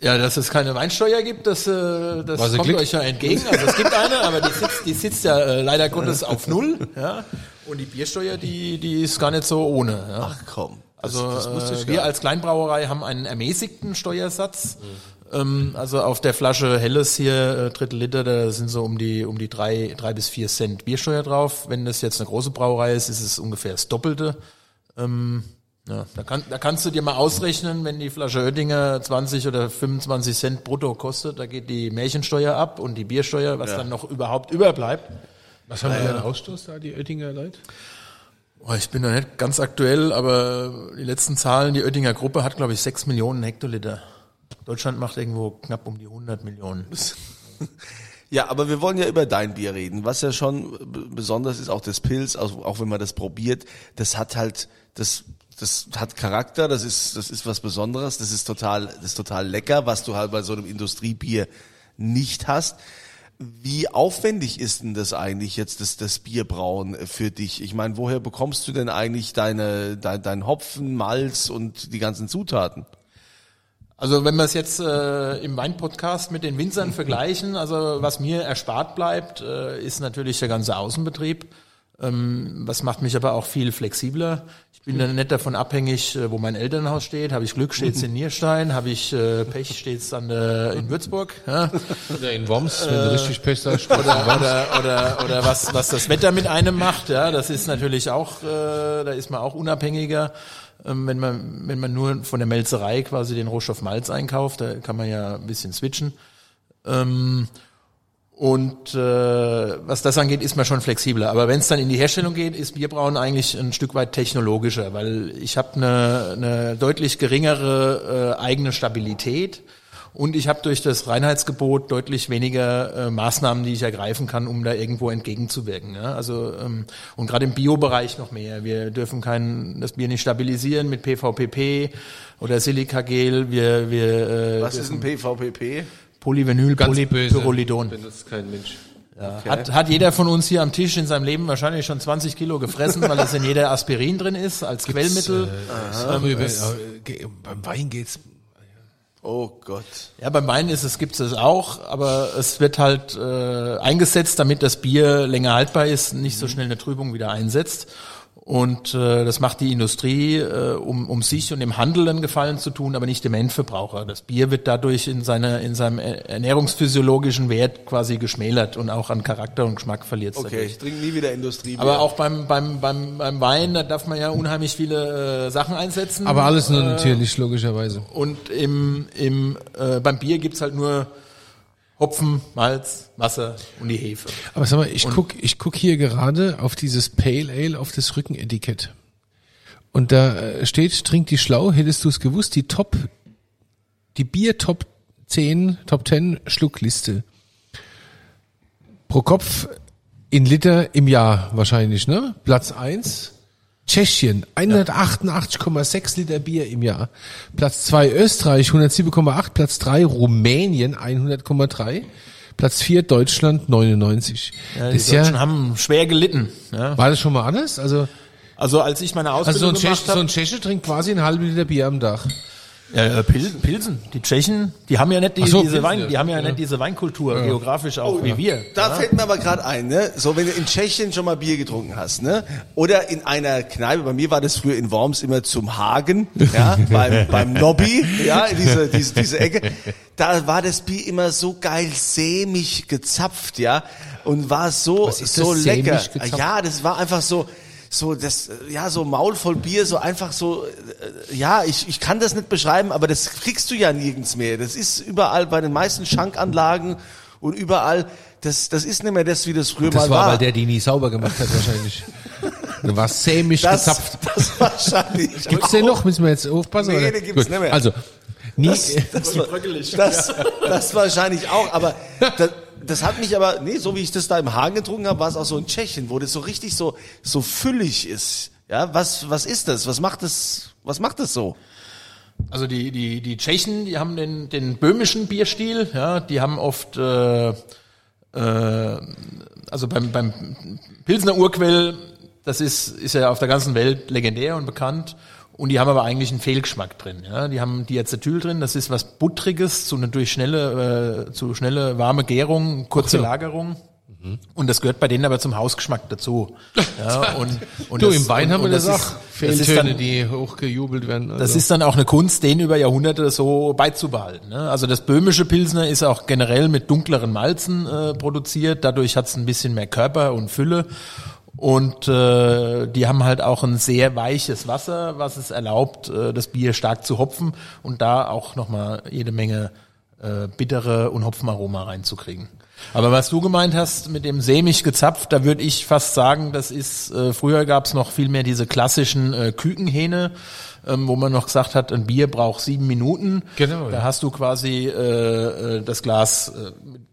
Ja, dass es keine Weinsteuer gibt, das, äh, das kommt Glück? euch ja entgegen. Also es gibt eine, aber die sitzt, die sitzt ja äh, leider Gottes auf Null. Ja. Und die Biersteuer, die, die ist gar nicht so ohne. Ja. Ach komm. Das, Also das ich äh, wir als Kleinbrauerei haben einen ermäßigten Steuersatz. Mhm. Ähm, also auf der Flasche Helles hier, äh, Drittel Liter, da sind so um die um die drei, drei bis vier Cent Biersteuer drauf. Wenn das jetzt eine große Brauerei ist, ist es ungefähr das Doppelte. Ähm, ja, da, kann, da kannst du dir mal ausrechnen, wenn die Flasche Oettinger 20 oder 25 Cent brutto kostet, da geht die Märchensteuer ab und die Biersteuer, was dann noch überhaupt überbleibt. Was haben wir denn Ausstoß da, die Oettinger Leute? Oh, ich bin da nicht ganz aktuell, aber die letzten Zahlen, die Oettinger Gruppe hat, glaube ich, 6 Millionen Hektoliter. Deutschland macht irgendwo knapp um die 100 Millionen. Ja, aber wir wollen ja über dein Bier reden. Was ja schon besonders ist, auch das Pilz, auch, auch wenn man das probiert, das hat halt, das, das hat Charakter, das ist, das ist was Besonderes, das ist total, das ist total lecker, was du halt bei so einem Industriebier nicht hast. Wie aufwendig ist denn das eigentlich jetzt, das, das Bierbrauen für dich? Ich meine, woher bekommst du denn eigentlich deine, dein, dein Hopfen, Malz und die ganzen Zutaten? Also wenn wir es jetzt äh, im Weinpodcast mit den Winzern vergleichen, also was mir erspart bleibt, äh, ist natürlich der ganze Außenbetrieb. Ähm, was macht mich aber auch viel flexibler. Ich bin dann nicht davon abhängig, äh, wo mein Elternhaus steht. Habe ich Glück, steht's in Nierstein. Habe ich äh, Pech, steht's dann äh, in Würzburg. Ja? Oder in Worms, wenn du richtig Pech hast. Oder, oder, oder, oder was, was das Wetter mit einem macht. Ja, das ist natürlich auch, äh, da ist man auch unabhängiger. Ähm, wenn man, wenn man nur von der Melzerei quasi den Rohstoff Malz einkauft, da kann man ja ein bisschen switchen. Und äh, was das angeht, ist man schon flexibler. Aber wenn es dann in die Herstellung geht, ist Bierbrauen eigentlich ein Stück weit technologischer, weil ich habe eine, eine deutlich geringere äh, eigene Stabilität und ich habe durch das Reinheitsgebot deutlich weniger äh, Maßnahmen, die ich ergreifen kann, um da irgendwo entgegenzuwirken. Ja? Also ähm, und gerade im Biobereich noch mehr. Wir dürfen kein das Bier nicht stabilisieren mit PVPP oder Silikagel. Wir wir äh, Was ist ein PVPP? Polyvinyl, Ganz böse. Polypyrrolidon. Benutzt kein Mensch. Hat, hat jeder von uns hier am Tisch in seinem Leben wahrscheinlich schon 20 Kilo gefressen, weil es in jeder Aspirin drin ist als Quellmittel. Darüber, äh, ge- beim Wein geht's. Oh Gott. Ja, beim Wein ist es, gibt es auch, aber es wird halt äh, eingesetzt, damit das Bier länger haltbar ist, nicht so schnell eine Trübung wieder einsetzt. Und äh, das macht die Industrie, äh, um, um sich und dem Handel einen Gefallen zu tun, aber nicht dem Endverbraucher. Das Bier wird dadurch in, seiner in seinem ernährungsphysiologischen Wert quasi geschmälert und auch an Charakter und Geschmack verliert es Okay, ich trinke nie wieder Industriebier. Aber auch beim, beim, beim, beim Wein, da darf man ja unheimlich viele äh, Sachen einsetzen. Aber alles nur natürlich, logischerweise. Und im, im, äh, beim Bier gibt's halt nur Hopfen, Malz, Wasser und die Hefe. Aber sag mal, ich guck, ich guck hier gerade auf dieses Pale Ale auf das Rückenetikett. Und da äh, steht, trink die schlau, hättest du es gewusst, die Top, die Bier Top 10, Top 10 Schluckliste. Pro Kopf in Liter im Jahr wahrscheinlich, ne? Platz eins Tschechien, 188,6 Liter Bier im Jahr. Platz zwei Österreich, 107,8. Platz drei Rumänien, 100,3. Platz vier Deutschland, 99. Ja, das die ja, Deutschen haben schwer gelitten. Ja. war das schon mal anders? Also, Also als ich meine also so Ausbildung ein, Tschech, gemacht so habe, ein Tscheche trinkt quasi einen halben Liter Bier am Tag. Ja, äh, Pil Pilsen, die Tschechen, die haben ja nicht die, so, diese Pilsen, Wein, ja. die haben ja, Ja. nicht diese Weinkultur geografisch auch wie wir. Da fällt mir aber gerade ein, ne? So, wenn du in Tschechien schon mal Bier getrunken hast, ne? Oder in einer Kneipe, bei mir war das früher in Worms immer zum Hagen, ja, beim, beim Nobby, ja, in diese, diese, diese Ecke. Da war das Bier immer so geil sämig gezapft, ja, und war so, Was ist so das, lecker. sämig gezapft? Ja, das war einfach so, so das, ja, so Maul voll Bier, so einfach so, äh, ja, ich, ich kann das nicht beschreiben, aber das kriegst du ja nirgends mehr. Das ist überall bei den meisten Schankanlagen und überall, das, das ist nicht mehr das, wie das früher Das mal war, war. weil der die nie sauber gemacht hat wahrscheinlich. Du warst sämig das, gezapft. das wahrscheinlich. Gibt's den noch? Müssen wir jetzt aufpassen? Nee, oder? den gibt's Gut. nicht mehr. Also, nie, Das, das, das, das wahrscheinlich auch, aber das, das hat mich aber, nee, so wie ich das da im Hagen getrunken habe, war es auch so in Tschechien, wo das so richtig so, so füllig ist. Ja, was, was ist das? Was macht das, was macht das so? Also die, die, die Tschechen, die haben den, den böhmischen Bierstil, ja, die haben oft, äh, äh, also beim, beim Pilsner Urquell, das ist, ist ja auf der ganzen Welt legendär und bekannt. Und die haben aber eigentlich einen Fehlgeschmack drin. Ja. Die haben Diacetyl drin, das ist was Buttriges, zu einer durch schnelle, äh, zu schnelle warme Gärung, kurze Ach so. Lagerung. Und das gehört bei denen aber zum Hausgeschmack dazu. Ja, und, und du, das- im Wein und, haben wir das, auch. das ist Fehltöne, die hochgejubelt werden. Also. das ist dann auch eine Kunst, den über Jahrhunderte so beizubehalten. Ne? Also das böhmische Pilsner ist auch generell mit dunkleren Malzen äh, produziert. Dadurch hat es ein bisschen mehr Körper und Fülle. Und äh, die haben halt auch ein sehr weiches Wasser, was es erlaubt, äh, das Bier stark zu hopfen und da auch nochmal jede Menge äh, bittere und Hopfenaroma reinzukriegen. Aber was du gemeint hast mit dem sämig gezapft, da würde ich fast sagen, das ist, äh, früher gab es noch viel mehr diese klassischen äh, Kükenhähne, ähm, wo man noch gesagt hat, ein Bier braucht sieben Minuten. Genau, Da ja. hast du quasi äh, äh, das Glas äh,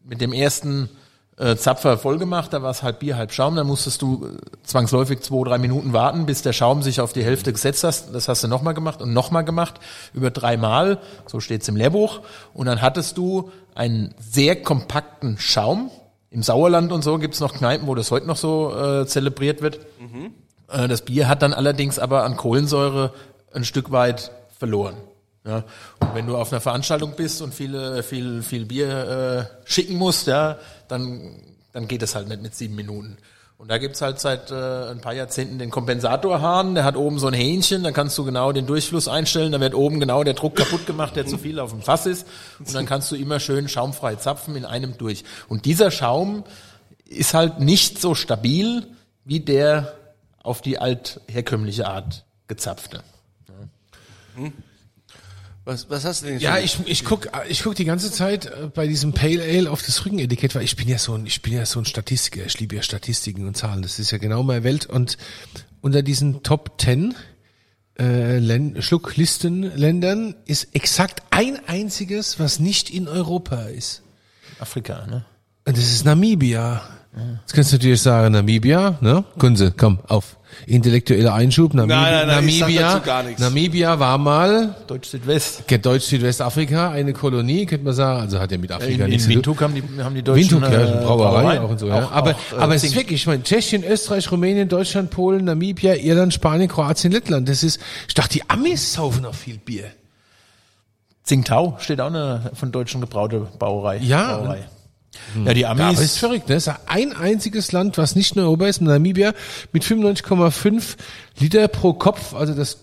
mit dem ersten äh, Zapfer voll gemacht, da war es halb Bier, halb Schaum, dann musstest du äh, zwangsläufig zwei, drei Minuten warten, bis der Schaum sich auf die Hälfte gesetzt hast. Das hast du nochmal gemacht und nochmal gemacht, über dreimal, so steht's im Lehrbuch. Und dann hattest du einen sehr kompakten Schaum. Im Sauerland und so gibt's noch Kneipen, wo das heute noch so äh, zelebriert wird. Äh, Das Bier hat dann allerdings aber an Kohlensäure ein Stück weit verloren. Ja, und wenn du auf einer Veranstaltung bist und viele, viel, viel Bier äh, schicken musst, ja, dann, dann geht es halt nicht mit sieben Minuten. Und da gibt's halt seit äh, ein paar Jahrzehnten den Kompensatorhahn, der hat oben so ein Hähnchen, da kannst du genau den Durchfluss einstellen, da wird oben genau der Druck kaputt gemacht, der zu viel auf dem Fass ist. Und dann kannst du immer schön schaumfrei zapfen in einem durch. Und dieser Schaum ist halt nicht so stabil wie der auf die altherkömmliche Art gezapfte. Was, was hast du denn Ja, ich, ich guck, ich guck die ganze Zeit äh, bei diesem Pale Ale auf das Rückenetikett, weil ich bin ja so ein, ich bin ja so ein Statistiker. Ich liebe ja Statistiken und Zahlen. Das ist ja genau meine Welt. Und unter diesen Top 10 äh, Län- Schlucklistenländern ist exakt ein einziges, was nicht in Europa ist. Afrika, ne? Und das ist Namibia. Jetzt kannst du natürlich sagen, Namibia, ne? Kunze, komm, auf. Intellektueller Einschub. Namib Nein, nein, nein, Namibia, dazu gar nichts. Namibia war mal Deutsch Südwest. Deutsch-Südwestafrika eine Kolonie, könnte man sagen. Also hat ja mit Afrika In, nichts in zu tun. Windhoek haben die, haben die Deutschen Windhoek, ja, äh, Brauerei auch und so. Ja. Auch- aber auch, äh, aber es ist wirklich, ich meine, Tschechien, Österreich, Rumänien, Deutschland, Polen, Namibia, Irland, Spanien, Kroatien, Lettland. Das ist, ich dachte, die Amis saufen noch viel Bier. Tsingtao steht auch eine von Deutschen gebraute Brauerei. Ja. Brauerei. Ja, die Ja, aber ist Amis. verrückt, ne? Es ist ein einziges Land, was nicht in Europa ist, Namibia, mit 95,5 Liter pro Kopf. Also das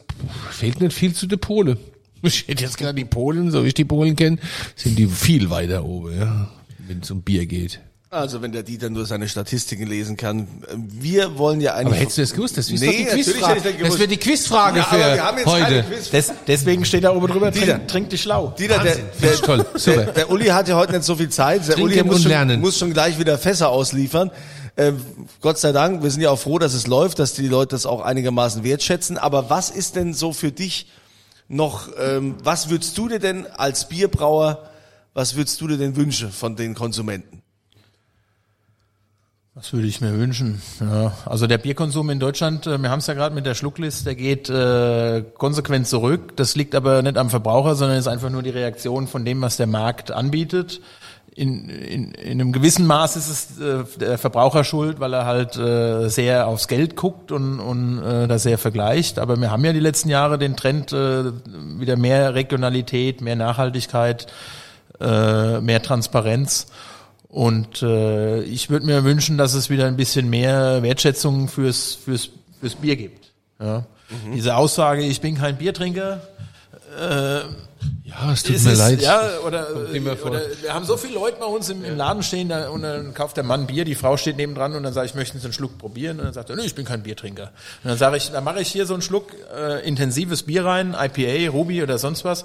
fehlt nicht viel zu der Pole. Ich hätte jetzt gerade die Polen, so wie ich die Polen kenne, sind die viel weiter oben, ja, wenn es um Bier geht. Also wenn der Dieter nur seine Statistiken lesen kann. Wir wollen ja eigentlich... Aber hättest du das gewusst? Das ist Nee, die Quizfrage. hätte ich das Das wird die Quizfrage Ja, aber für wir haben jetzt keine heute. Quiz- Des, deswegen steht da oben drüber, Dieter. trink, trink dich schlau. Dieter, der, der, toll. Super. Der, der Uli hat ja heute nicht so viel Zeit. Der Trinken Uli muss schon, muss schon gleich wieder Fässer ausliefern. Ähm, Gott sei Dank, wir sind ja auch froh, dass es läuft, dass die Leute das auch einigermaßen wertschätzen. Aber was ist denn so für dich noch, ähm, was würdest du dir denn als Bierbrauer, was würdest du dir denn wünschen von den Konsumenten? Was würde ich mir wünschen? Ja, also der Bierkonsum in Deutschland, äh, wir haben es ja gerade mit der Schlucklist, der geht äh, konsequent zurück. Das liegt aber nicht am Verbraucher, sondern ist einfach nur die Reaktion von dem, was der Markt anbietet. In, in, in einem gewissen Maß ist es äh, der Verbraucher schuld, weil er halt äh, sehr aufs Geld guckt und, und äh, da sehr vergleicht. Aber wir haben ja die letzten Jahre den Trend äh, wieder mehr Regionalität, mehr Nachhaltigkeit, äh, mehr Transparenz. Und äh, ich würde mir wünschen, dass es wieder ein bisschen mehr Wertschätzung fürs, fürs, fürs Bier gibt. Ja. Diese Aussage, ich bin kein Biertrinker, Ja, es tut ist mir es, leid. Ja, oder, oder wir haben so viele Leute bei uns im, im Laden stehen, da, und dann kauft der Mann Bier, die Frau steht nebendran und dann sage ich, möchten Sie einen Schluck probieren? Und dann sagt er, nee, ich bin kein Biertrinker. Und dann sage ich, dann mache ich hier so einen Schluck äh, intensives Bier rein, IPA, Ruby oder sonst was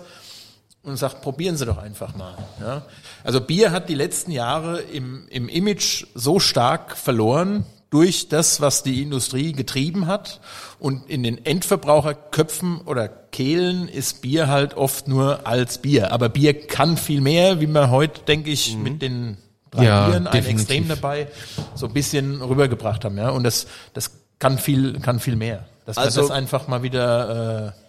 und sagt, probieren Sie doch einfach mal. Ja? Also Bier hat die letzten Jahre im, im Image so stark verloren durch das, was die Industrie getrieben hat. Und in den Endverbraucherköpfen oder Kehlen ist Bier halt oft nur als Bier. Aber Bier kann viel mehr, wie wir heute, denke ich, mit den drei Ja, Bieren, ein. Extrem dabei, so ein bisschen rübergebracht haben. Ja? Und das, das kann viel, kann viel mehr. Dass Also- wir das einfach mal wieder... Äh,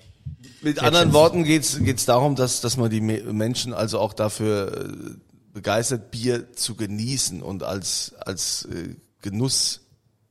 Mit anderen Worten geht's geht's darum, dass, dass man die Me- Menschen also auch dafür äh, begeistert, Bier zu genießen und als, als äh, Genuss,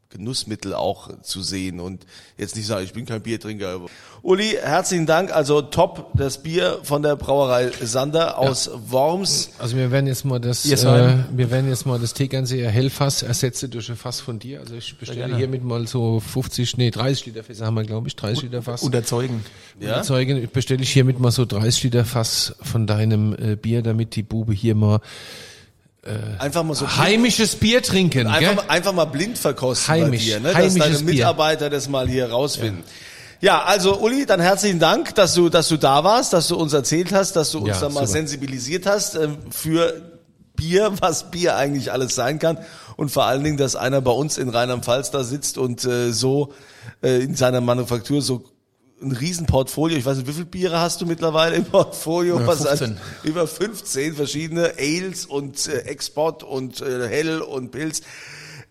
Genussmittel auch zu sehen und jetzt nicht sagen, ich bin kein Biertrinker. Uli, herzlichen Dank. Also top, das Bier von der Brauerei Sander aus Worms. Also wir werden jetzt mal das, äh, Biersheim. wir werden jetzt mal das Tegernseer Hellfass ersetzen durch ein Fass von dir. Also ich bestelle hiermit mal so 50, nee 30 Liter Fässer haben wir glaube ich, 30 Liter Fass. unterzeugen. Ja? Zeugen bestelle ich hiermit mal so 30 Liter Fass von deinem äh, Bier, damit die Bube hier mal Einfach mal so heimisches Bier trinken. einfach, gell? mal, einfach mal blind verkosten Heimisch, bei dir, ne? dass deine Bier. Mitarbeiter das mal hier rausfinden. Ja, also Uli, dann herzlichen Dank, dass du, dass du da warst, dass du uns erzählt hast, dass du uns Ja, da mal super. sensibilisiert hast äh, für Bier, was Bier eigentlich alles sein kann und vor allen Dingen, dass einer bei uns in Rheinland-Pfalz da sitzt und äh, so äh, in seiner Manufaktur so ein Riesenportfolio, ich weiß nicht, wie viele Biere hast du mittlerweile im Portfolio? Ja, Was 15. an- über 15 verschiedene Ales und äh, Export und äh, Hell und Pilz.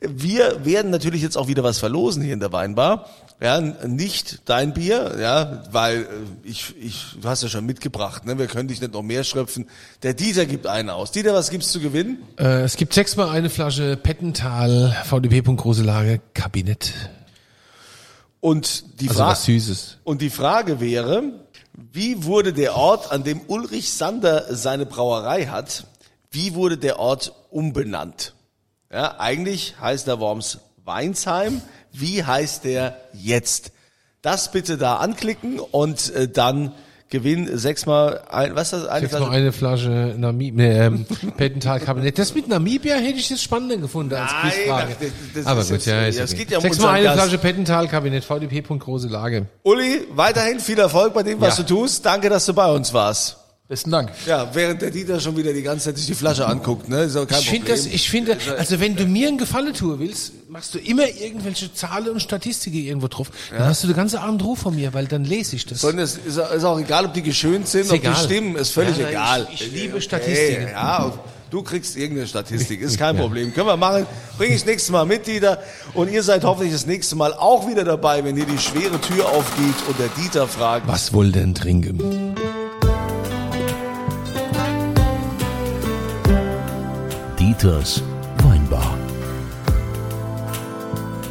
Wir werden natürlich jetzt auch wieder was verlosen hier in der Weinbar. Ja, nicht dein Bier, ja, weil äh, ich, ich, du hast ja schon mitgebracht, ne? Wir können dich nicht noch mehr schröpfen. Der Dieter gibt einen aus. Dieter, was gibt's zu gewinnen? Äh, es gibt sechsmal eine Flasche Pettental VDB. Große Lage Kabinett. Und die Also Süßes. und die Frage wäre, wie wurde der Ort, an dem Ulrich Sander seine Brauerei hat, wie wurde der Ort umbenannt? Ja, eigentlich heißt der Worms Weinsheim. Wie heißt der jetzt? Das bitte da anklicken und äh, dann Gewinn sechsmal ein, was ist das? Eine Flasche? eine Flasche Namibia, nee, ähm, Pettental Kabinett. Das mit Namibia hätte ich jetzt spannender gefunden als Nein, Quizfrage. das- das Aber gut, ja, ist ja, es okay. geht ja um Sechsmal eine Gast. Flasche Pettental Kabinett, VDP. Große Lage. Uli, weiterhin viel Erfolg bei dem, was Ja. du tust. Danke, dass du bei uns warst. Besten Dank. Ja, während der Dieter schon wieder die ganze Zeit sich die Flasche anguckt, ne? Ist auch kein Ich finde das, ich finde, also wenn du mir einen Gefallen tun willst, machst du immer irgendwelche Zahlen und Statistiken irgendwo drauf. Dann hast du den ganzen Abend Ruf von mir, weil dann lese ich das. Sondern es ist, ist auch egal, ob die geschönt sind, Ist ob egal. die stimmen, ist völlig Ja, egal. ich- ich liebe Statistiken. Okay, ja, du kriegst irgendeine Statistik, ist kein Problem. Können wir machen, bringe ich nächstes Mal mit, Dieter. Und ihr seid hoffentlich das nächste Mal auch wieder dabei, wenn hier die schwere Tür aufgeht und der Dieter fragt, Was wohl denn trinken? Dieters Weinbar.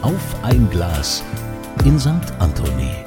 Auf ein Glas in St. Anthony.